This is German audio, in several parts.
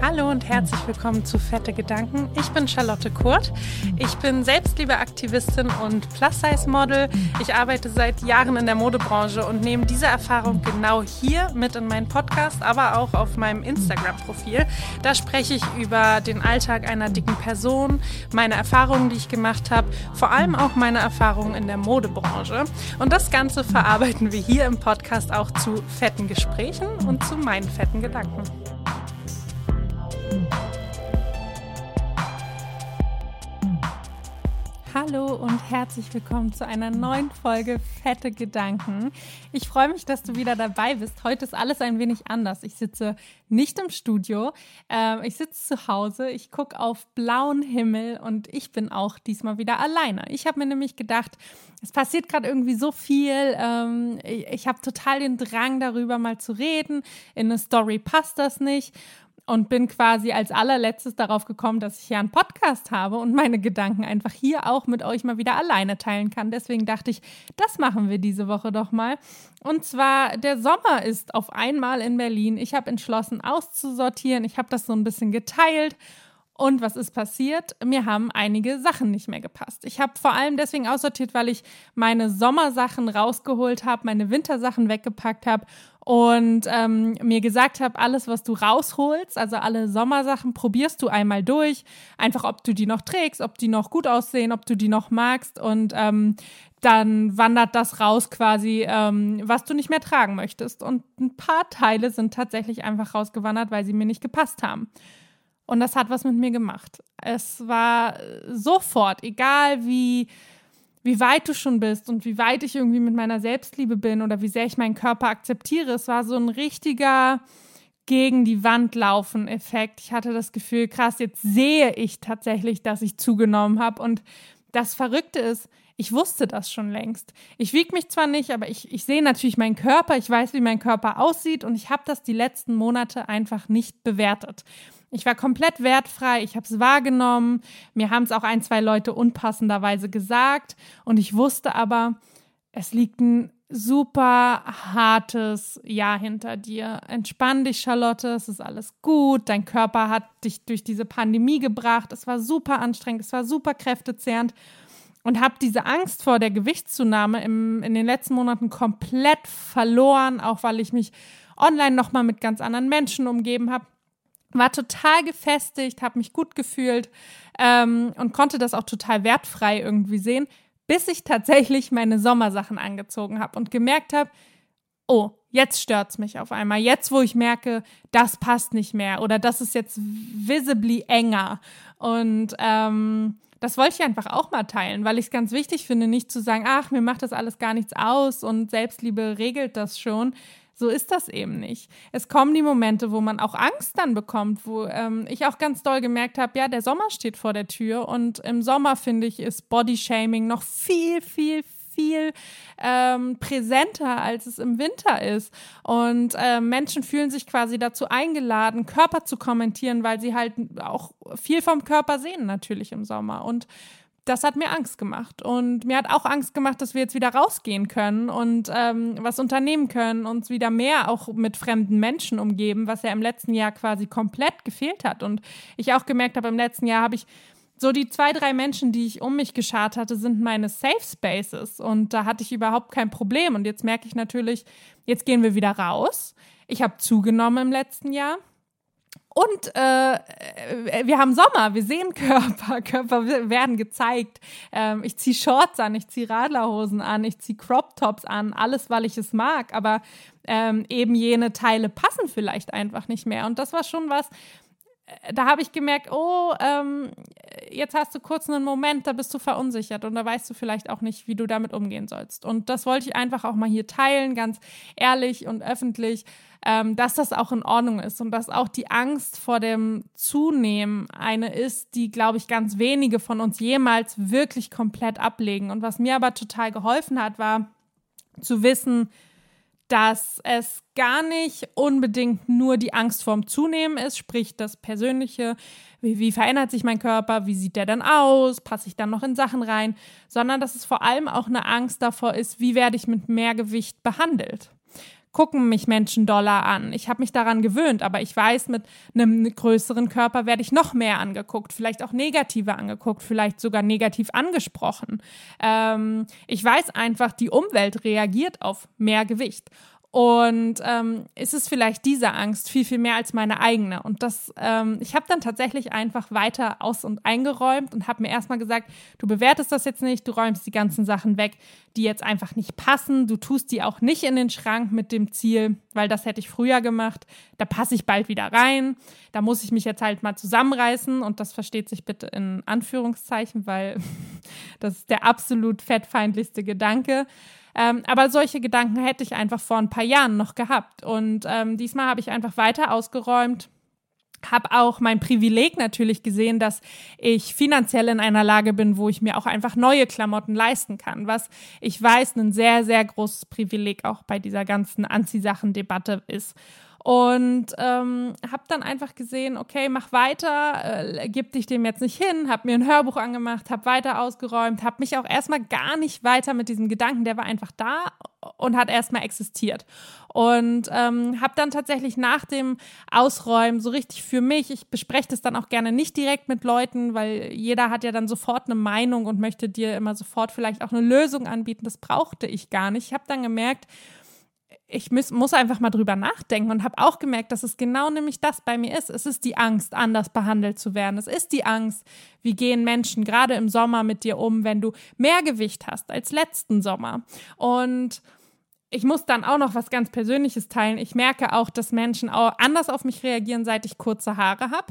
Hallo und herzlich willkommen zu Fette Gedanken. Ich bin Charlotte Kurt. Ich bin Selbstliebeaktivistin und Plus-Size-Model. Ich arbeite seit Jahren in der Modebranche und nehme diese Erfahrung genau hier mit in meinen Podcast, aber auch auf meinem Instagram-Profil. Da spreche ich über den Alltag einer dicken Person, meine Erfahrungen, die ich gemacht habe, vor allem auch meine Erfahrungen in der Modebranche. Und das Ganze verarbeiten wir hier im Podcast auch zu fetten Gesprächen und zu meinen fetten Gedanken. Hallo und herzlich willkommen zu einer neuen Folge Fette Gedanken. Ich freue mich, dass du wieder dabei bist. Heute ist alles ein wenig anders. Ich sitze nicht im Studio, äh, ich sitze zu Hause, ich gucke auf blauen Himmel und ich bin auch diesmal wieder alleine. Ich habe mir nämlich gedacht, es passiert gerade irgendwie so viel. Ähm, ich ich habe total den Drang darüber mal zu reden. In eine Story passt das nicht und bin quasi als allerletztes darauf gekommen, dass ich hier einen Podcast habe und meine Gedanken einfach hier auch mit euch mal wieder alleine teilen kann. Deswegen dachte ich, das machen wir diese Woche doch mal. Und zwar, der Sommer ist auf einmal in Berlin. Ich habe entschlossen, auszusortieren. Ich habe das so ein bisschen geteilt. Und was ist passiert? Mir haben einige Sachen nicht mehr gepasst. Ich habe vor allem deswegen aussortiert, weil ich meine Sommersachen rausgeholt habe, meine Wintersachen weggepackt habe und ähm, mir gesagt habe, alles, was du rausholst, also alle Sommersachen, probierst du einmal durch. Einfach, ob du die noch trägst, ob die noch gut aussehen, ob du die noch magst. Und ähm, dann wandert das raus quasi, ähm, was du nicht mehr tragen möchtest. Und ein paar Teile sind tatsächlich einfach rausgewandert, weil sie mir nicht gepasst haben. Und das hat was mit mir gemacht. Es war sofort, egal wie wie weit du schon bist und wie weit ich irgendwie mit meiner Selbstliebe bin oder wie sehr ich meinen Körper akzeptiere. Es war so ein richtiger gegen die Wand laufen Effekt. Ich hatte das Gefühl, krass, jetzt sehe ich tatsächlich, dass ich zugenommen habe. Und das Verrückte ist, ich wusste das schon längst. Ich wiege mich zwar nicht, aber ich, ich sehe natürlich meinen Körper, ich weiß, wie mein Körper aussieht und ich habe das die letzten Monate einfach nicht bewertet. Ich war komplett wertfrei, ich habe es wahrgenommen, mir haben es auch ein, zwei Leute unpassenderweise gesagt und ich wusste aber, es liegt ein super hartes Jahr hinter dir. Entspann dich, Charlotte, es ist alles gut. Dein Körper hat dich durch diese Pandemie gebracht. Es war super anstrengend, es war super kräftezehrend und habe diese Angst vor der Gewichtszunahme im, in den letzten Monaten komplett verloren, auch weil ich mich online nochmal mit ganz anderen Menschen umgeben habe war total gefestigt, habe mich gut gefühlt ähm, und konnte das auch total wertfrei irgendwie sehen, bis ich tatsächlich meine Sommersachen angezogen habe und gemerkt habe, oh, jetzt stört's mich auf einmal. Jetzt, wo ich merke, das passt nicht mehr oder das ist jetzt visibly enger. Und ähm, das wollte ich einfach auch mal teilen, weil ich es ganz wichtig finde, nicht zu sagen, ach, mir macht das alles gar nichts aus und Selbstliebe regelt das schon, so ist das eben nicht. Es kommen die Momente, wo man auch Angst dann bekommt, wo ähm, ich auch ganz doll gemerkt habe, ja, der Sommer steht vor der Tür und im Sommer, finde ich, ist Bodyshaming noch viel, viel, viel ähm, präsenter, als es im Winter ist. Und äh, Menschen fühlen sich quasi dazu eingeladen, Körper zu kommentieren, weil sie halt auch viel vom Körper sehen, natürlich im Sommer. Und das hat mir Angst gemacht. Und mir hat auch Angst gemacht, dass wir jetzt wieder rausgehen können und ähm, was unternehmen können, uns wieder mehr auch mit fremden Menschen umgeben, was ja im letzten Jahr quasi komplett gefehlt hat. Und ich auch gemerkt habe, im letzten Jahr habe ich so die zwei, drei Menschen, die ich um mich geschart hatte, sind meine Safe Spaces. Und da hatte ich überhaupt kein Problem. Und jetzt merke ich natürlich, jetzt gehen wir wieder raus. Ich habe zugenommen im letzten Jahr. Und äh, äh, wir haben Sommer, wir sehen Körper, Körper werden gezeigt. Ähm, ich ziehe Shorts an, ich ziehe Radlerhosen an, ich ziehe Crop Tops an, alles, weil ich es mag. Aber ähm, eben jene Teile passen vielleicht einfach nicht mehr. Und das war schon was, da habe ich gemerkt, oh, ähm, jetzt hast du kurz einen Moment, da bist du verunsichert und da weißt du vielleicht auch nicht, wie du damit umgehen sollst. Und das wollte ich einfach auch mal hier teilen, ganz ehrlich und öffentlich ähm, dass das auch in Ordnung ist und dass auch die Angst vor dem Zunehmen eine ist, die, glaube ich, ganz wenige von uns jemals wirklich komplett ablegen. Und was mir aber total geholfen hat, war zu wissen, dass es gar nicht unbedingt nur die Angst vorm Zunehmen ist, sprich das Persönliche, wie, wie, verändert sich mein Körper, wie sieht der dann aus, passe ich dann noch in Sachen rein, sondern dass es vor allem auch eine Angst davor ist, wie werde ich mit Mehrgewicht behandelt. Gucken mich Menschen doller an. Ich habe mich daran gewöhnt, aber ich weiß, mit einem größeren Körper werde ich noch mehr angeguckt, vielleicht auch negativer angeguckt, vielleicht sogar negativ angesprochen. Ähm, ich weiß einfach, die Umwelt reagiert auf mehr Gewicht. Und ähm, ist es vielleicht diese Angst viel, viel mehr als meine eigene. Und das, ähm, ich habe dann tatsächlich einfach weiter aus- und eingeräumt und habe mir erstmal gesagt, du bewertest das jetzt nicht, du räumst die ganzen Sachen weg, die jetzt einfach nicht passen. Du tust die auch nicht in den Schrank mit dem Ziel, weil das hätte ich früher gemacht. Da passe ich bald wieder rein. Da muss ich mich jetzt halt mal zusammenreißen und das versteht sich bitte in Anführungszeichen, weil das ist der absolut fettfeindlichste Gedanke. Ähm, aber solche Gedanken hätte ich einfach vor ein paar Jahren noch gehabt. Und ähm, diesmal habe ich einfach weiter ausgeräumt habe auch mein Privileg natürlich gesehen, dass ich finanziell in einer Lage bin, wo ich mir auch einfach neue Klamotten leisten kann, was ich weiß, ein sehr, sehr großes Privileg auch bei dieser ganzen Anziehsachen-Debatte ist und ähm, habe dann einfach gesehen, okay, mach weiter, äh, gib dich dem jetzt nicht hin, habe mir ein Hörbuch angemacht, habe weiter ausgeräumt, habe mich auch erstmal gar nicht weiter mit diesem Gedanken, der war einfach da und hat erstmal existiert. Und ähm, habe dann tatsächlich nach dem Ausräumen so richtig für mich, ich bespreche das dann auch gerne nicht direkt mit Leuten, weil jeder hat ja dann sofort eine Meinung und möchte dir immer sofort vielleicht auch eine Lösung anbieten. Das brauchte ich gar nicht. Ich habe dann gemerkt, ich muss, muss einfach mal drüber nachdenken und habe auch gemerkt, dass es genau nämlich das bei mir ist. Es ist die Angst, anders behandelt zu werden. Es ist die Angst, wie gehen Menschen gerade im Sommer mit dir um, wenn du mehr Gewicht hast als letzten Sommer. Und ich muss dann auch noch was ganz Persönliches teilen. Ich merke auch, dass Menschen auch anders auf mich reagieren, seit ich kurze Haare habe.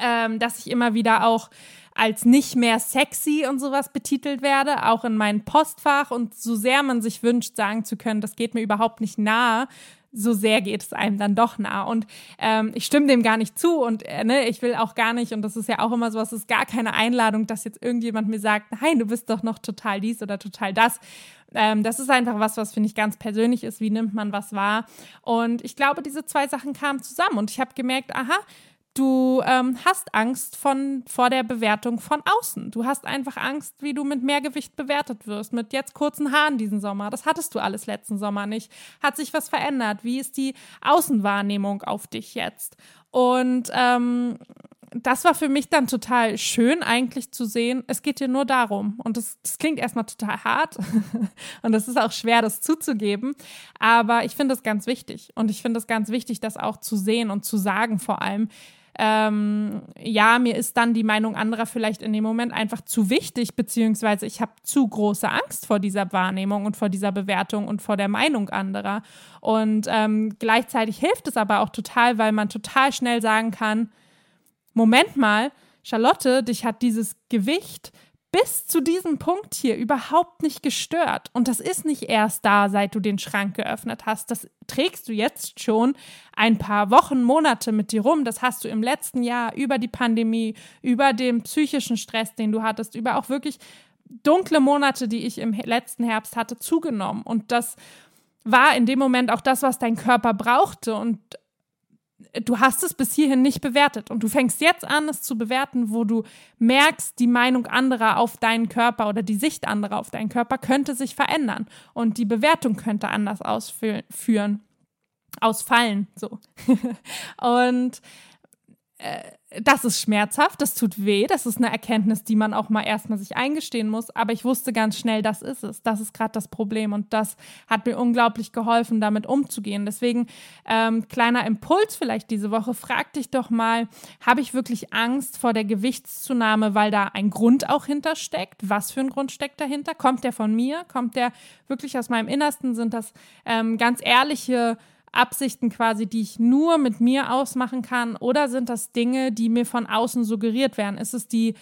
Ähm, dass ich immer wieder auch als nicht mehr sexy und sowas betitelt werde, auch in meinem Postfach und so sehr man sich wünscht, sagen zu können, das geht mir überhaupt nicht nahe, so sehr geht es einem dann doch nah. Und ähm, ich stimme dem gar nicht zu und äh, ne, ich will auch gar nicht, und das ist ja auch immer so, es ist gar keine Einladung, dass jetzt irgendjemand mir sagt, nein, du bist doch noch total dies oder total das. Ähm, das ist einfach was, was finde ich ganz persönlich ist. Wie nimmt man was wahr? Und ich glaube, diese zwei Sachen kamen zusammen und ich habe gemerkt, aha, Du ähm, hast Angst von, vor der Bewertung von außen. Du hast einfach Angst, wie du mit Mehrgewicht bewertet wirst, mit jetzt kurzen Haaren diesen Sommer. Das hattest du alles letzten Sommer nicht. Hat sich was verändert? Wie ist die Außenwahrnehmung auf dich jetzt? Und ähm, das war für mich dann total schön, eigentlich zu sehen, es geht dir nur darum. Und das, das klingt erstmal total hart und es ist auch schwer, das zuzugeben. Aber ich finde es ganz wichtig. Und ich finde es ganz wichtig, das auch zu sehen und zu sagen vor allem, ähm, ja, mir ist dann die Meinung anderer vielleicht in dem Moment einfach zu wichtig, beziehungsweise ich habe zu große Angst vor dieser Wahrnehmung und vor dieser Bewertung und vor der Meinung anderer. Und ähm, gleichzeitig hilft es aber auch total, weil man total schnell sagen kann, Moment mal, Charlotte, dich hat dieses Gewicht bis zu diesem Punkt hier überhaupt nicht gestört. Und das ist nicht erst da, seit du den Schrank geöffnet hast. Das trägst du jetzt schon ein paar Wochen, Monate mit dir rum. Das hast du im letzten Jahr über die Pandemie, über den psychischen Stress, den du hattest, über auch wirklich dunkle Monate, die ich im letzten Herbst hatte, zugenommen. Und das war in dem Moment auch das, was dein Körper brauchte. Und du hast es bis hierhin nicht bewertet und du fängst jetzt an, es zu bewerten, wo du merkst, die Meinung anderer auf deinen Körper oder die Sicht anderer auf deinen Körper könnte sich verändern und die Bewertung könnte anders ausführen, ausfallen, so. und das ist schmerzhaft, das tut weh, das ist eine Erkenntnis, die man auch mal erstmal sich eingestehen muss, aber ich wusste ganz schnell, das ist es, das ist gerade das Problem und das hat mir unglaublich geholfen, damit umzugehen. Deswegen ähm, kleiner Impuls vielleicht diese Woche, frag dich doch mal, habe ich wirklich Angst vor der Gewichtszunahme, weil da ein Grund auch hintersteckt? Was für ein Grund steckt dahinter? Kommt der von mir? Kommt der wirklich aus meinem Innersten? Sind das ähm, ganz ehrliche Absichten quasi, die ich nur mit mir ausmachen kann? Oder sind das Dinge, die mir von außen suggeriert werden? Ist es die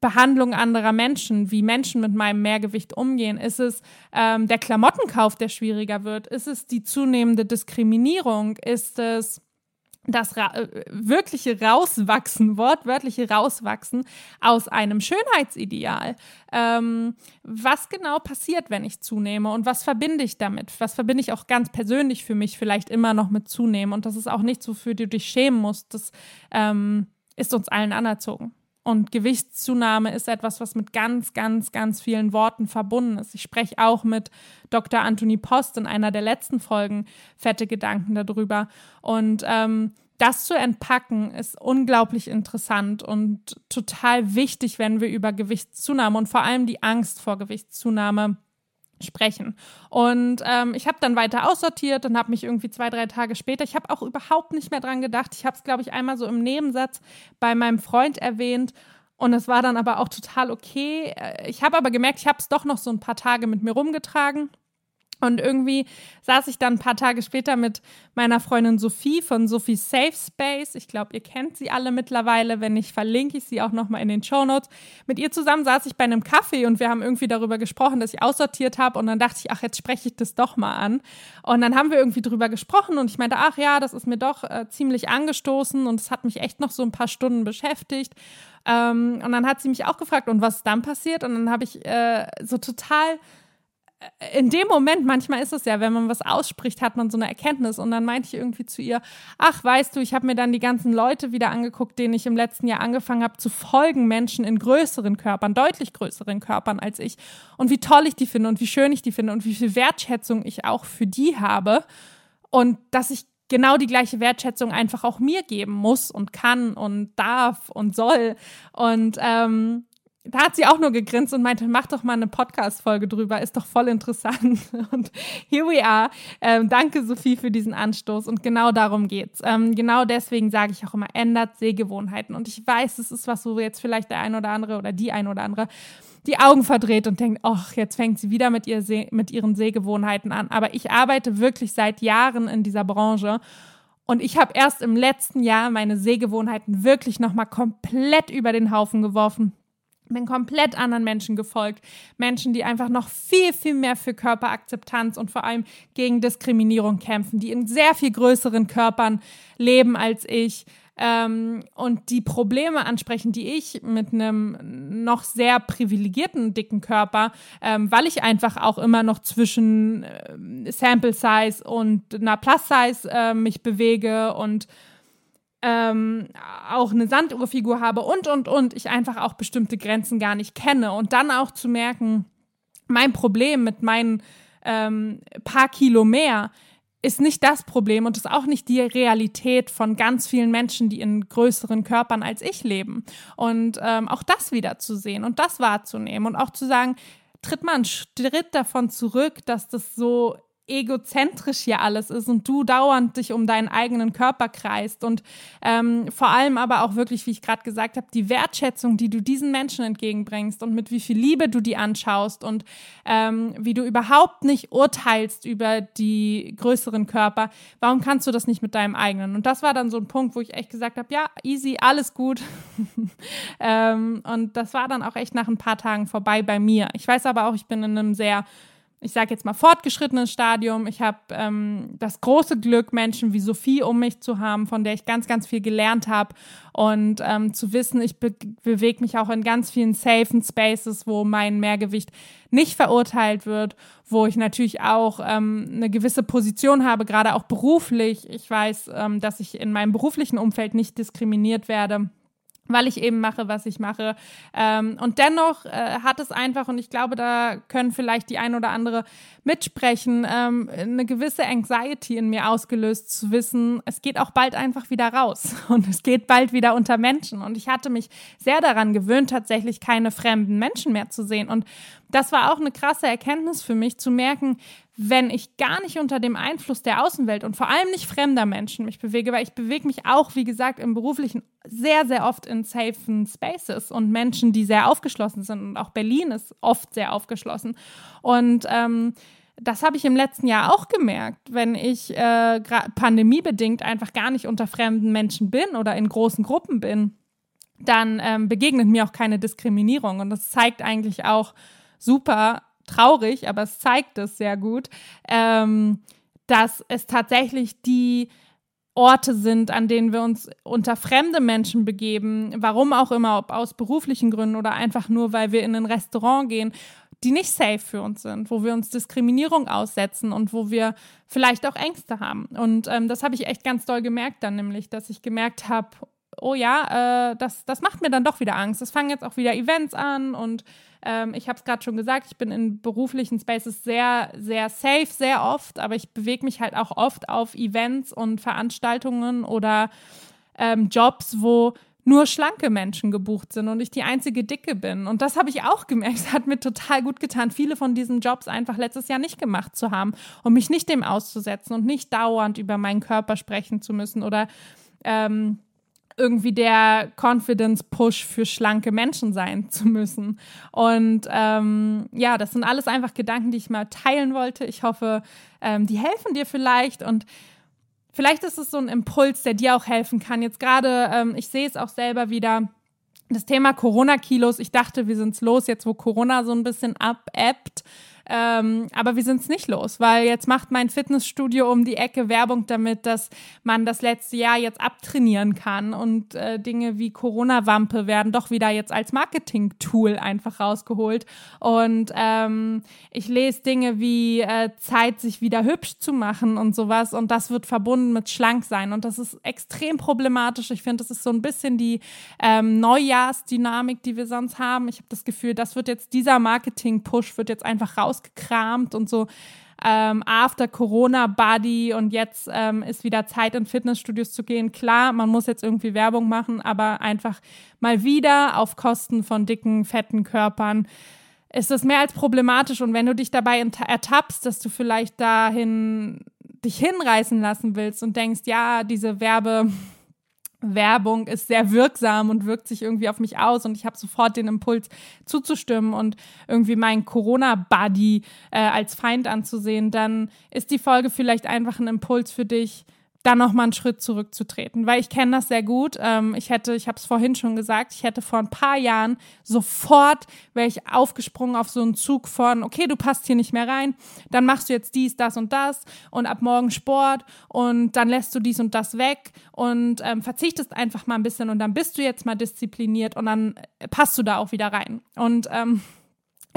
Behandlung anderer Menschen, wie Menschen mit meinem Mehrgewicht umgehen? Ist es ähm, der Klamottenkauf, der schwieriger wird? Ist es die zunehmende Diskriminierung? Ist es das ra äh, wirkliche Rauswachsen, wortwörtliche Rauswachsen aus einem Schönheitsideal. Ähm, was genau passiert, wenn ich zunehme und was verbinde ich damit? Was verbinde ich auch ganz persönlich für mich vielleicht immer noch mit zunehmen? Und das ist auch nichts, wofür du dich schämen musst. Das ähm, ist uns allen anerzogen. Und Gewichtszunahme ist etwas, was mit ganz, ganz, ganz vielen Worten verbunden ist. Ich spreche auch mit Dr. Anthony Post in einer der letzten Folgen Fette Gedanken darüber. Und ähm, das zu entpacken ist unglaublich interessant und total wichtig, wenn wir über Gewichtszunahme und vor allem die Angst vor Gewichtszunahme sprechen. Und ähm, ich habe dann weiter aussortiert und habe mich irgendwie zwei, drei Tage später, ich habe auch überhaupt nicht mehr dran gedacht. Ich habe es, glaube ich, einmal so im Nebensatz bei meinem Freund erwähnt. Und es war dann aber auch total okay. Äh, ich habe aber gemerkt, ich habe es doch noch so ein paar Tage mit mir rumgetragen. Und irgendwie saß ich dann ein paar Tage später mit meiner Freundin Sophie von Sophie Safe Space. Ich glaube, ihr kennt sie alle mittlerweile. Wenn nicht, verlinke ich sie auch nochmal in den Show Notes. Mit ihr zusammen saß ich bei einem Kaffee und wir haben irgendwie darüber gesprochen, dass ich aussortiert habe. Und dann dachte ich, ach, jetzt spreche ich das doch mal an. Und dann haben wir irgendwie drüber gesprochen und ich meinte, ach ja, das ist mir doch äh, ziemlich angestoßen und es hat mich echt noch so ein paar Stunden beschäftigt. Ähm, und dann hat sie mich auch gefragt, und was ist dann passiert? Und dann habe ich äh, so total in dem Moment, manchmal ist es ja, wenn man was ausspricht, hat man so eine Erkenntnis. Und dann meinte ich irgendwie zu ihr, ach, weißt du, ich habe mir dann die ganzen Leute wieder angeguckt, denen ich im letzten Jahr angefangen habe zu folgen, Menschen in größeren Körpern, deutlich größeren Körpern als ich. Und wie toll ich die finde und wie schön ich die finde und wie viel Wertschätzung ich auch für die habe. Und dass ich genau die gleiche Wertschätzung einfach auch mir geben muss und kann und darf und soll. Und ähm, da hat sie auch nur gegrinst und meinte, mach doch mal eine Podcast-Folge drüber, ist doch voll interessant. Und here we are. Ähm, danke, Sophie, für diesen Anstoß. Und genau darum geht's. Ähm, genau deswegen sage ich auch immer, ändert Sehgewohnheiten. Und ich weiß, es ist was, wo jetzt vielleicht der ein oder andere oder die ein oder andere die Augen verdreht und denkt, ach, jetzt fängt sie wieder mit, ihr See mit ihren Sehgewohnheiten an. Aber ich arbeite wirklich seit Jahren in dieser Branche. Und ich habe erst im letzten Jahr meine Sehgewohnheiten wirklich nochmal komplett über den Haufen geworfen bin komplett anderen Menschen gefolgt. Menschen, die einfach noch viel, viel mehr für Körperakzeptanz und vor allem gegen Diskriminierung kämpfen, die in sehr viel größeren Körpern leben als ich. Ähm, und die Probleme ansprechen, die ich mit einem noch sehr privilegierten dicken Körper, ähm, weil ich einfach auch immer noch zwischen äh, Sample Size und einer Plus Size äh, mich bewege und ähm, auch eine Sanduhrfigur habe und, und, und, ich einfach auch bestimmte Grenzen gar nicht kenne. Und dann auch zu merken, mein Problem mit meinen ähm, paar Kilo mehr ist nicht das Problem und ist auch nicht die Realität von ganz vielen Menschen, die in größeren Körpern als ich leben. Und ähm, auch das wieder zu sehen und das wahrzunehmen und auch zu sagen, tritt mal einen Schritt davon zurück, dass das so egozentrisch hier alles ist und du dauernd dich um deinen eigenen Körper kreist und ähm, vor allem aber auch wirklich, wie ich gerade gesagt habe, die Wertschätzung, die du diesen Menschen entgegenbringst und mit wie viel Liebe du die anschaust und ähm, wie du überhaupt nicht urteilst über die größeren Körper. Warum kannst du das nicht mit deinem eigenen? Und das war dann so ein Punkt, wo ich echt gesagt habe, ja, easy, alles gut. ähm, und das war dann auch echt nach ein paar Tagen vorbei bei mir. Ich weiß aber auch, ich bin in einem sehr ich sage jetzt mal, fortgeschrittenes Stadium. Ich habe ähm, das große Glück, Menschen wie Sophie um mich zu haben, von der ich ganz, ganz viel gelernt habe. Und ähm, zu wissen, ich be bewege mich auch in ganz vielen safen Spaces, wo mein Mehrgewicht nicht verurteilt wird, wo ich natürlich auch ähm, eine gewisse Position habe, gerade auch beruflich. Ich weiß, ähm, dass ich in meinem beruflichen Umfeld nicht diskriminiert werde weil ich eben mache, was ich mache. Ähm, und dennoch äh, hat es einfach, und ich glaube, da können vielleicht die ein oder andere mitsprechen, ähm, eine gewisse Anxiety in mir ausgelöst, zu wissen, es geht auch bald einfach wieder raus und es geht bald wieder unter Menschen. Und ich hatte mich sehr daran gewöhnt, tatsächlich keine fremden Menschen mehr zu sehen. Und das war auch eine krasse Erkenntnis für mich, zu merken, wenn ich gar nicht unter dem Einfluss der Außenwelt und vor allem nicht fremder Menschen mich bewege, weil ich bewege mich auch, wie gesagt, im beruflichen sehr, sehr oft in safen Spaces und Menschen, die sehr aufgeschlossen sind. Und auch Berlin ist oft sehr aufgeschlossen. Und ähm, das habe ich im letzten Jahr auch gemerkt, wenn ich äh, pandemiebedingt einfach gar nicht unter fremden Menschen bin oder in großen Gruppen bin, dann ähm, begegnet mir auch keine Diskriminierung. Und das zeigt eigentlich auch super, traurig, aber es zeigt es sehr gut, ähm, dass es tatsächlich die Orte sind, an denen wir uns unter fremde Menschen begeben, warum auch immer, ob aus beruflichen Gründen oder einfach nur, weil wir in ein Restaurant gehen, die nicht safe für uns sind, wo wir uns Diskriminierung aussetzen und wo wir vielleicht auch Ängste haben. Und ähm, das habe ich echt ganz doll gemerkt dann nämlich, dass ich gemerkt habe, oh ja, äh, das, das macht mir dann doch wieder Angst. Es fangen jetzt auch wieder Events an und ähm, ich habe es gerade schon gesagt, ich bin in beruflichen Spaces sehr, sehr safe, sehr oft, aber ich bewege mich halt auch oft auf Events und Veranstaltungen oder ähm, Jobs, wo nur schlanke Menschen gebucht sind und ich die einzige Dicke bin. Und das habe ich auch gemerkt. Es hat mir total gut getan, viele von diesen Jobs einfach letztes Jahr nicht gemacht zu haben und mich nicht dem auszusetzen und nicht dauernd über meinen Körper sprechen zu müssen oder ähm, irgendwie der Confidence-Push für schlanke Menschen sein zu müssen. Und ähm, ja, das sind alles einfach Gedanken, die ich mal teilen wollte. Ich hoffe, ähm, die helfen dir vielleicht und vielleicht ist es so ein Impuls, der dir auch helfen kann. Jetzt gerade, ähm, ich sehe es auch selber wieder. Das Thema Corona-Kilos, ich dachte, wir sind's los, jetzt wo Corona so ein bisschen abebbt. Ähm, aber wir sind es nicht los, weil jetzt macht mein Fitnessstudio um die Ecke Werbung damit, dass man das letzte Jahr jetzt abtrainieren kann und äh, Dinge wie Corona-Wampe werden doch wieder jetzt als Marketing-Tool einfach rausgeholt. Und ähm, ich lese Dinge wie äh, Zeit, sich wieder hübsch zu machen und sowas und das wird verbunden mit schlank sein und das ist extrem problematisch. Ich finde, das ist so ein bisschen die ähm, Neujahrsdynamik, die wir sonst haben. Ich habe das Gefühl, das wird jetzt dieser Marketing-Push wird jetzt einfach raus rausgekramt und so ähm, after Corona Body und jetzt ähm, ist wieder Zeit in Fitnessstudios zu gehen. Klar, man muss jetzt irgendwie Werbung machen, aber einfach mal wieder auf Kosten von dicken, fetten Körpern ist das mehr als problematisch. Und wenn du dich dabei ertappst, dass du vielleicht dahin dich hinreißen lassen willst und denkst, ja, diese Werbe Werbung ist sehr wirksam und wirkt sich irgendwie auf mich aus und ich habe sofort den Impuls zuzustimmen und irgendwie meinen Corona-Buddy äh, als Feind anzusehen, dann ist die Folge vielleicht einfach ein Impuls für dich, dann nochmal einen Schritt zurückzutreten, weil ich kenne das sehr gut. Ähm, ich hätte, ich habe es vorhin schon gesagt, ich hätte vor ein paar Jahren sofort wäre ich aufgesprungen auf so einen Zug von, okay, du passt hier nicht mehr rein, dann machst du jetzt dies, das und das und ab morgen Sport und dann lässt du dies und das weg und ähm, verzichtest einfach mal ein bisschen und dann bist du jetzt mal diszipliniert und dann passt du da auch wieder rein. Und ähm,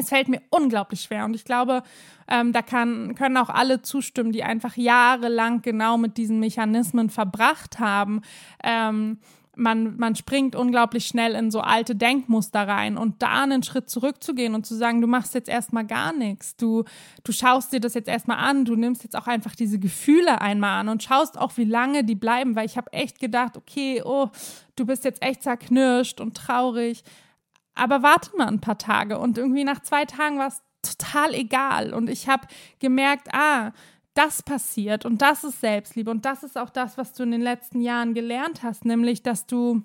es fällt mir unglaublich schwer und ich glaube, ähm, da kann, können auch alle zustimmen, die einfach jahrelang genau mit diesen Mechanismen verbracht haben. Ähm, man, man springt unglaublich schnell in so alte Denkmuster rein und da einen Schritt zurückzugehen und zu sagen, du machst jetzt erstmal gar nichts. Du, du schaust dir das jetzt erstmal an, du nimmst jetzt auch einfach diese Gefühle einmal an und schaust auch, wie lange die bleiben, weil ich habe echt gedacht, okay, oh, du bist jetzt echt zerknirscht und traurig aber warte mal ein paar Tage. Und irgendwie nach zwei Tagen war es total egal. Und ich habe gemerkt, ah, das passiert und das ist Selbstliebe. Und das ist auch das, was du in den letzten Jahren gelernt hast, nämlich, dass du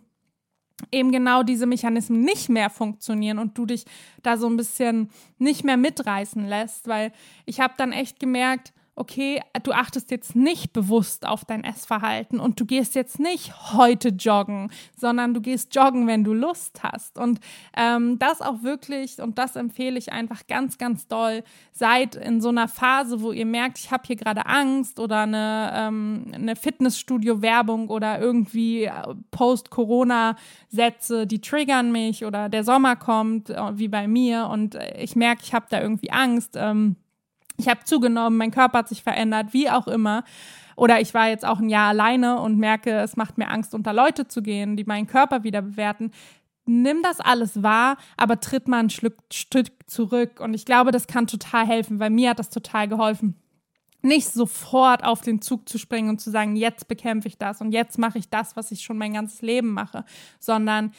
eben genau diese Mechanismen nicht mehr funktionieren und du dich da so ein bisschen nicht mehr mitreißen lässt, weil ich habe dann echt gemerkt, okay, du achtest jetzt nicht bewusst auf dein Essverhalten und du gehst jetzt nicht heute joggen, sondern du gehst joggen, wenn du Lust hast. Und ähm, das auch wirklich, und das empfehle ich einfach ganz, ganz doll, seid in so einer Phase, wo ihr merkt, ich habe hier gerade Angst oder eine, ähm, eine Fitnessstudio-Werbung oder irgendwie äh, Post-Corona-Sätze, die triggern mich oder der Sommer kommt, äh, wie bei mir, und äh, ich merke, ich habe da irgendwie Angst. Ähm, ich habe zugenommen, mein Körper hat sich verändert, wie auch immer. Oder ich war jetzt auch ein Jahr alleine und merke, es macht mir Angst, unter Leute zu gehen, die meinen Körper wieder bewerten. Nimm das alles wahr, aber tritt mal ein Stück zurück. Und ich glaube, das kann total helfen, weil mir hat das total geholfen. Nicht sofort auf den Zug zu springen und zu sagen, jetzt bekämpfe ich das und jetzt mache ich das, was ich schon mein ganzes Leben mache, sondern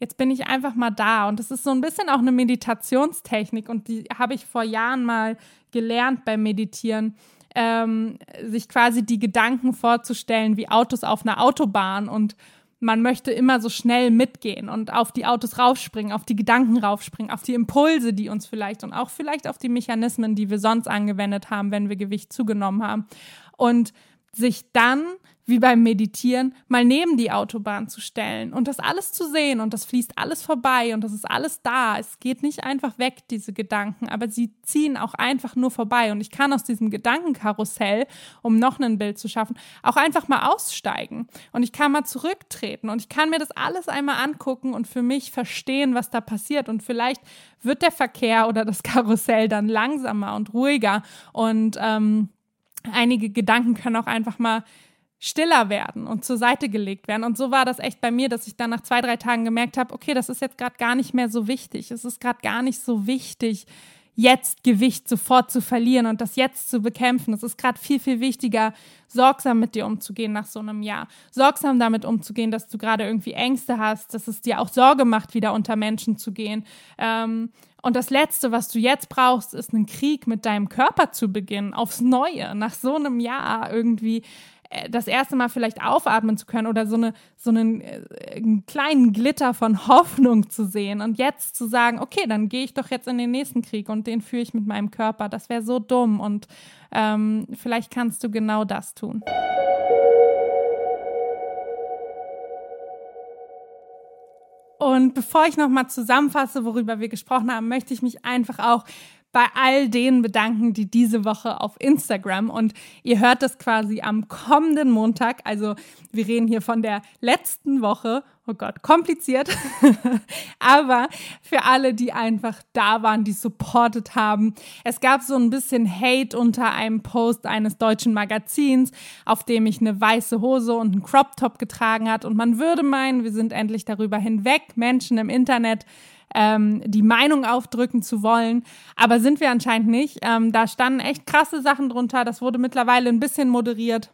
jetzt bin ich einfach mal da. Und das ist so ein bisschen auch eine Meditationstechnik und die habe ich vor Jahren mal gelernt beim Meditieren. Ähm, sich quasi die Gedanken vorzustellen wie Autos auf einer Autobahn und man möchte immer so schnell mitgehen und auf die Autos raufspringen, auf die Gedanken raufspringen, auf die Impulse, die uns vielleicht und auch vielleicht auf die Mechanismen, die wir sonst angewendet haben, wenn wir Gewicht zugenommen haben. Und sich dann wie beim Meditieren, mal neben die Autobahn zu stellen und das alles zu sehen und das fließt alles vorbei und das ist alles da. Es geht nicht einfach weg, diese Gedanken, aber sie ziehen auch einfach nur vorbei. Und ich kann aus diesem Gedankenkarussell, um noch ein Bild zu schaffen, auch einfach mal aussteigen. Und ich kann mal zurücktreten und ich kann mir das alles einmal angucken und für mich verstehen, was da passiert. Und vielleicht wird der Verkehr oder das Karussell dann langsamer und ruhiger. Und ähm, einige Gedanken können auch einfach mal stiller werden und zur Seite gelegt werden. Und so war das echt bei mir, dass ich dann nach zwei, drei Tagen gemerkt habe, okay, das ist jetzt gerade gar nicht mehr so wichtig. Es ist gerade gar nicht so wichtig, jetzt Gewicht sofort zu verlieren und das jetzt zu bekämpfen. Es ist gerade viel, viel wichtiger, sorgsam mit dir umzugehen nach so einem Jahr. Sorgsam damit umzugehen, dass du gerade irgendwie Ängste hast, dass es dir auch Sorge macht, wieder unter Menschen zu gehen. Ähm, und das Letzte, was du jetzt brauchst, ist einen Krieg mit deinem Körper zu beginnen, aufs Neue, nach so einem Jahr irgendwie das erste Mal vielleicht aufatmen zu können oder so, eine, so einen, äh, einen kleinen Glitter von Hoffnung zu sehen und jetzt zu sagen, okay, dann gehe ich doch jetzt in den nächsten Krieg und den führe ich mit meinem Körper. Das wäre so dumm und ähm, vielleicht kannst du genau das tun. Und bevor ich nochmal zusammenfasse, worüber wir gesprochen haben, möchte ich mich einfach auch bei all denen bedanken, die diese Woche auf Instagram und ihr hört das quasi am kommenden Montag. Also wir reden hier von der letzten Woche. Oh Gott, kompliziert. Aber für alle, die einfach da waren, die supportet haben. Es gab so ein bisschen Hate unter einem Post eines deutschen Magazins, auf dem ich eine weiße Hose und einen Crop Top getragen hat. Und man würde meinen, wir sind endlich darüber hinweg. Menschen im Internet ähm, die Meinung aufdrücken zu wollen. Aber sind wir anscheinend nicht. Ähm, da standen echt krasse Sachen drunter. Das wurde mittlerweile ein bisschen moderiert.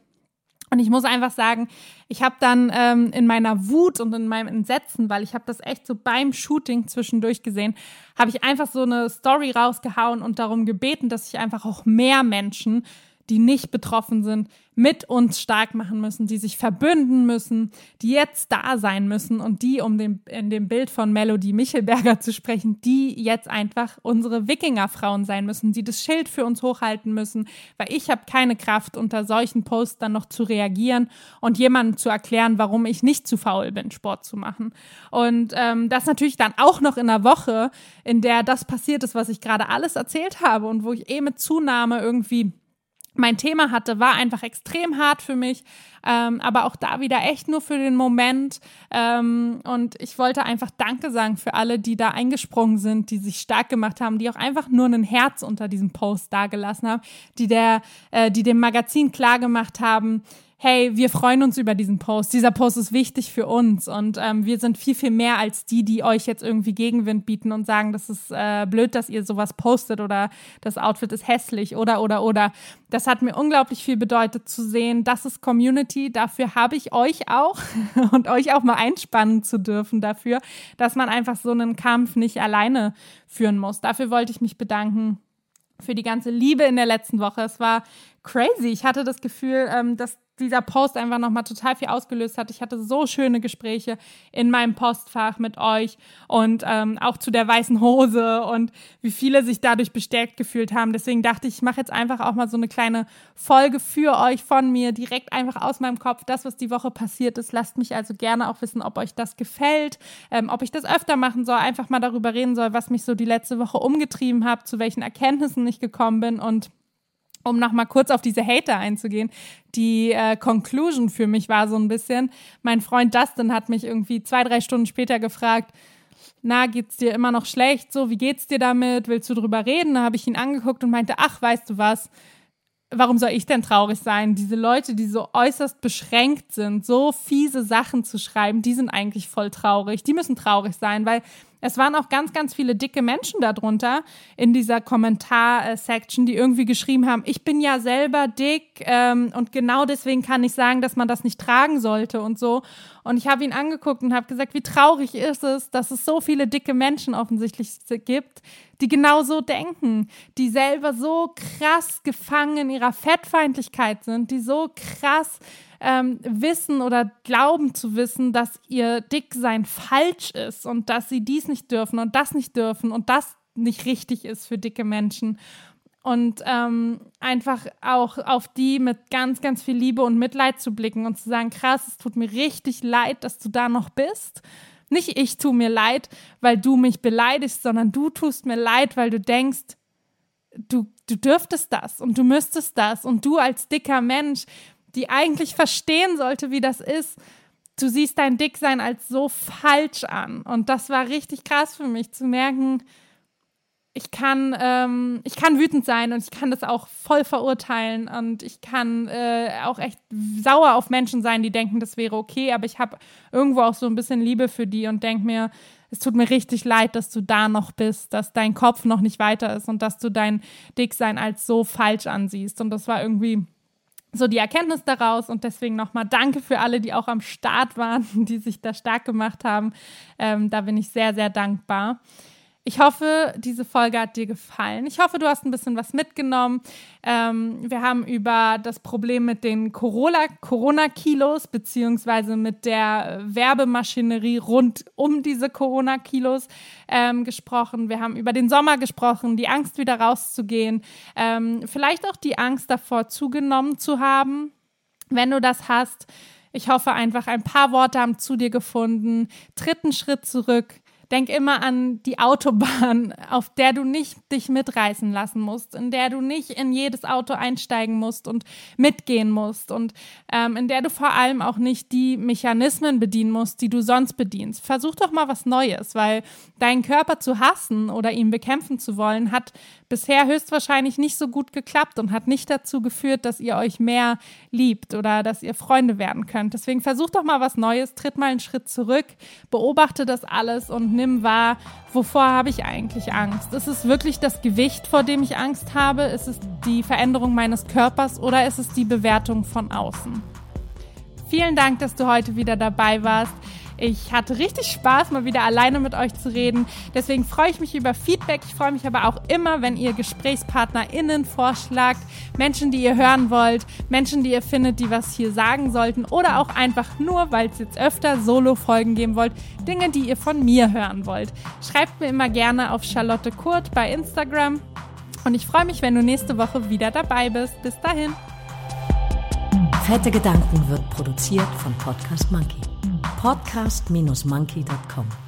Und ich muss einfach sagen, ich habe dann ähm, in meiner Wut und in meinem Entsetzen, weil ich habe das echt so beim Shooting zwischendurch gesehen, habe ich einfach so eine Story rausgehauen und darum gebeten, dass sich einfach auch mehr Menschen die nicht betroffen sind, mit uns stark machen müssen, die sich verbünden müssen, die jetzt da sein müssen und die, um dem, in dem Bild von Melody Michelberger zu sprechen, die jetzt einfach unsere Wikingerfrauen sein müssen, die das Schild für uns hochhalten müssen, weil ich habe keine Kraft, unter solchen Posts dann noch zu reagieren und jemandem zu erklären, warum ich nicht zu faul bin, Sport zu machen. Und ähm, das natürlich dann auch noch in einer Woche, in der das passiert ist, was ich gerade alles erzählt habe und wo ich eh mit Zunahme irgendwie mein Thema hatte, war einfach extrem hart für mich, ähm, aber auch da wieder echt nur für den Moment. Ähm, und ich wollte einfach Danke sagen für alle, die da eingesprungen sind, die sich stark gemacht haben, die auch einfach nur ein Herz unter diesem Post dagelassen haben, die der, äh, die dem Magazin klargemacht haben, hey, wir freuen uns über diesen Post. Dieser Post ist wichtig für uns und ähm, wir sind viel, viel mehr als die, die euch jetzt irgendwie Gegenwind bieten und sagen, das ist äh, blöd, dass ihr sowas postet oder das Outfit ist hässlich oder, oder, oder. Das hat mir unglaublich viel bedeutet zu sehen, das ist Community, dafür habe ich euch auch und euch auch mal einspannen zu dürfen dafür, dass man einfach so einen Kampf nicht alleine führen muss. Dafür wollte ich mich bedanken für die ganze Liebe in der letzten Woche. Es war crazy. Ich hatte das Gefühl, ähm, dass dieser Post einfach nochmal total viel ausgelöst hat. Ich hatte so schöne Gespräche in meinem Postfach mit euch und ähm, auch zu der weißen Hose und wie viele sich dadurch bestärkt gefühlt haben. Deswegen dachte ich, ich mache jetzt einfach auch mal so eine kleine Folge für euch von mir, direkt einfach aus meinem Kopf, das, was die Woche passiert ist. Lasst mich also gerne auch wissen, ob euch das gefällt, ähm, ob ich das öfter machen soll, einfach mal darüber reden soll, was mich so die letzte Woche umgetrieben hat, zu welchen Erkenntnissen ich gekommen bin und um nochmal kurz auf diese Hater einzugehen, die äh, Conclusion für mich war so ein bisschen, mein Freund Dustin hat mich irgendwie zwei, drei Stunden später gefragt, na, geht's dir immer noch schlecht? So, wie geht's dir damit? Willst du drüber reden? Da habe ich ihn angeguckt und meinte, ach, weißt du was? Warum soll ich denn traurig sein? Diese Leute, die so äußerst beschränkt sind, so fiese Sachen zu schreiben, die sind eigentlich voll traurig. Die müssen traurig sein, weil es waren auch ganz, ganz viele dicke Menschen darunter in dieser Kommentar-Section, die irgendwie geschrieben haben, ich bin ja selber dick ähm, und genau deswegen kann ich sagen, dass man das nicht tragen sollte und so. Und ich habe ihn angeguckt und habe gesagt, wie traurig ist es, dass es so viele dicke Menschen offensichtlich gibt, die genau so denken, die selber so krass gefangen in ihrer Fettfeindlichkeit sind, die so krass ähm, wissen oder glauben zu wissen, dass ihr Dicksein falsch ist und dass sie dies nicht dürfen und das nicht dürfen und das nicht richtig ist für dicke Menschen. Und ähm, einfach auch auf die mit ganz, ganz viel Liebe und Mitleid zu blicken und zu sagen, krass, es tut mir richtig leid, dass du da noch bist. Nicht ich tu mir leid, weil du mich beleidigst, sondern du tust mir leid, weil du denkst, du, du dürftest das und du müsstest das und du als dicker Mensch die eigentlich verstehen sollte, wie das ist. Du siehst dein Dicksein als so falsch an. Und das war richtig krass für mich zu merken, ich kann, ähm, ich kann wütend sein und ich kann das auch voll verurteilen und ich kann äh, auch echt sauer auf Menschen sein, die denken, das wäre okay, aber ich habe irgendwo auch so ein bisschen Liebe für die und denke mir, es tut mir richtig leid, dass du da noch bist, dass dein Kopf noch nicht weiter ist und dass du dein Dicksein als so falsch ansiehst. Und das war irgendwie so die Erkenntnis daraus und deswegen nochmal danke für alle, die auch am Start waren, die sich da stark gemacht haben. Ähm, da bin ich sehr, sehr dankbar. Ich hoffe, diese Folge hat dir gefallen. Ich hoffe, du hast ein bisschen was mitgenommen. Ähm, wir haben über das Problem mit den Corona-Kilos beziehungsweise mit der Werbemaschinerie rund um diese Corona-Kilos ähm, gesprochen. Wir haben über den Sommer gesprochen, die Angst wieder rauszugehen, ähm, vielleicht auch die Angst davor zugenommen zu haben. Wenn du das hast, ich hoffe einfach, ein paar Worte haben zu dir gefunden. Tritt einen Schritt zurück Denk immer an die Autobahn, auf der du nicht dich mitreißen lassen musst, in der du nicht in jedes Auto einsteigen musst und mitgehen musst und ähm, in der du vor allem auch nicht die Mechanismen bedienen musst, die du sonst bedienst. Versuch doch mal was Neues, weil deinen Körper zu hassen oder ihn bekämpfen zu wollen, hat bisher höchstwahrscheinlich nicht so gut geklappt und hat nicht dazu geführt, dass ihr euch mehr liebt oder dass ihr Freunde werden könnt. Deswegen versuch doch mal was Neues, tritt mal einen Schritt zurück, beobachte das alles und nimm wahr, wovor habe ich eigentlich Angst? Ist es wirklich das Gewicht, vor dem ich Angst habe? Ist es die Veränderung meines Körpers oder ist es die Bewertung von außen? Vielen Dank, dass du heute wieder dabei warst. Ich hatte richtig Spaß, mal wieder alleine mit euch zu reden. Deswegen freue ich mich über Feedback. Ich freue mich aber auch immer, wenn ihr GesprächspartnerInnen vorschlagt, Menschen, die ihr hören wollt, Menschen, die ihr findet, die was hier sagen sollten oder auch einfach nur, weil es jetzt öfter Solo-Folgen geben wollt, Dinge, die ihr von mir hören wollt. Schreibt mir immer gerne auf Charlotte Kurt bei Instagram. Und ich freue mich, wenn du nächste Woche wieder dabei bist. Bis dahin. Fette Gedanken wird produziert von Podcast Monkey podcast-monkey.com.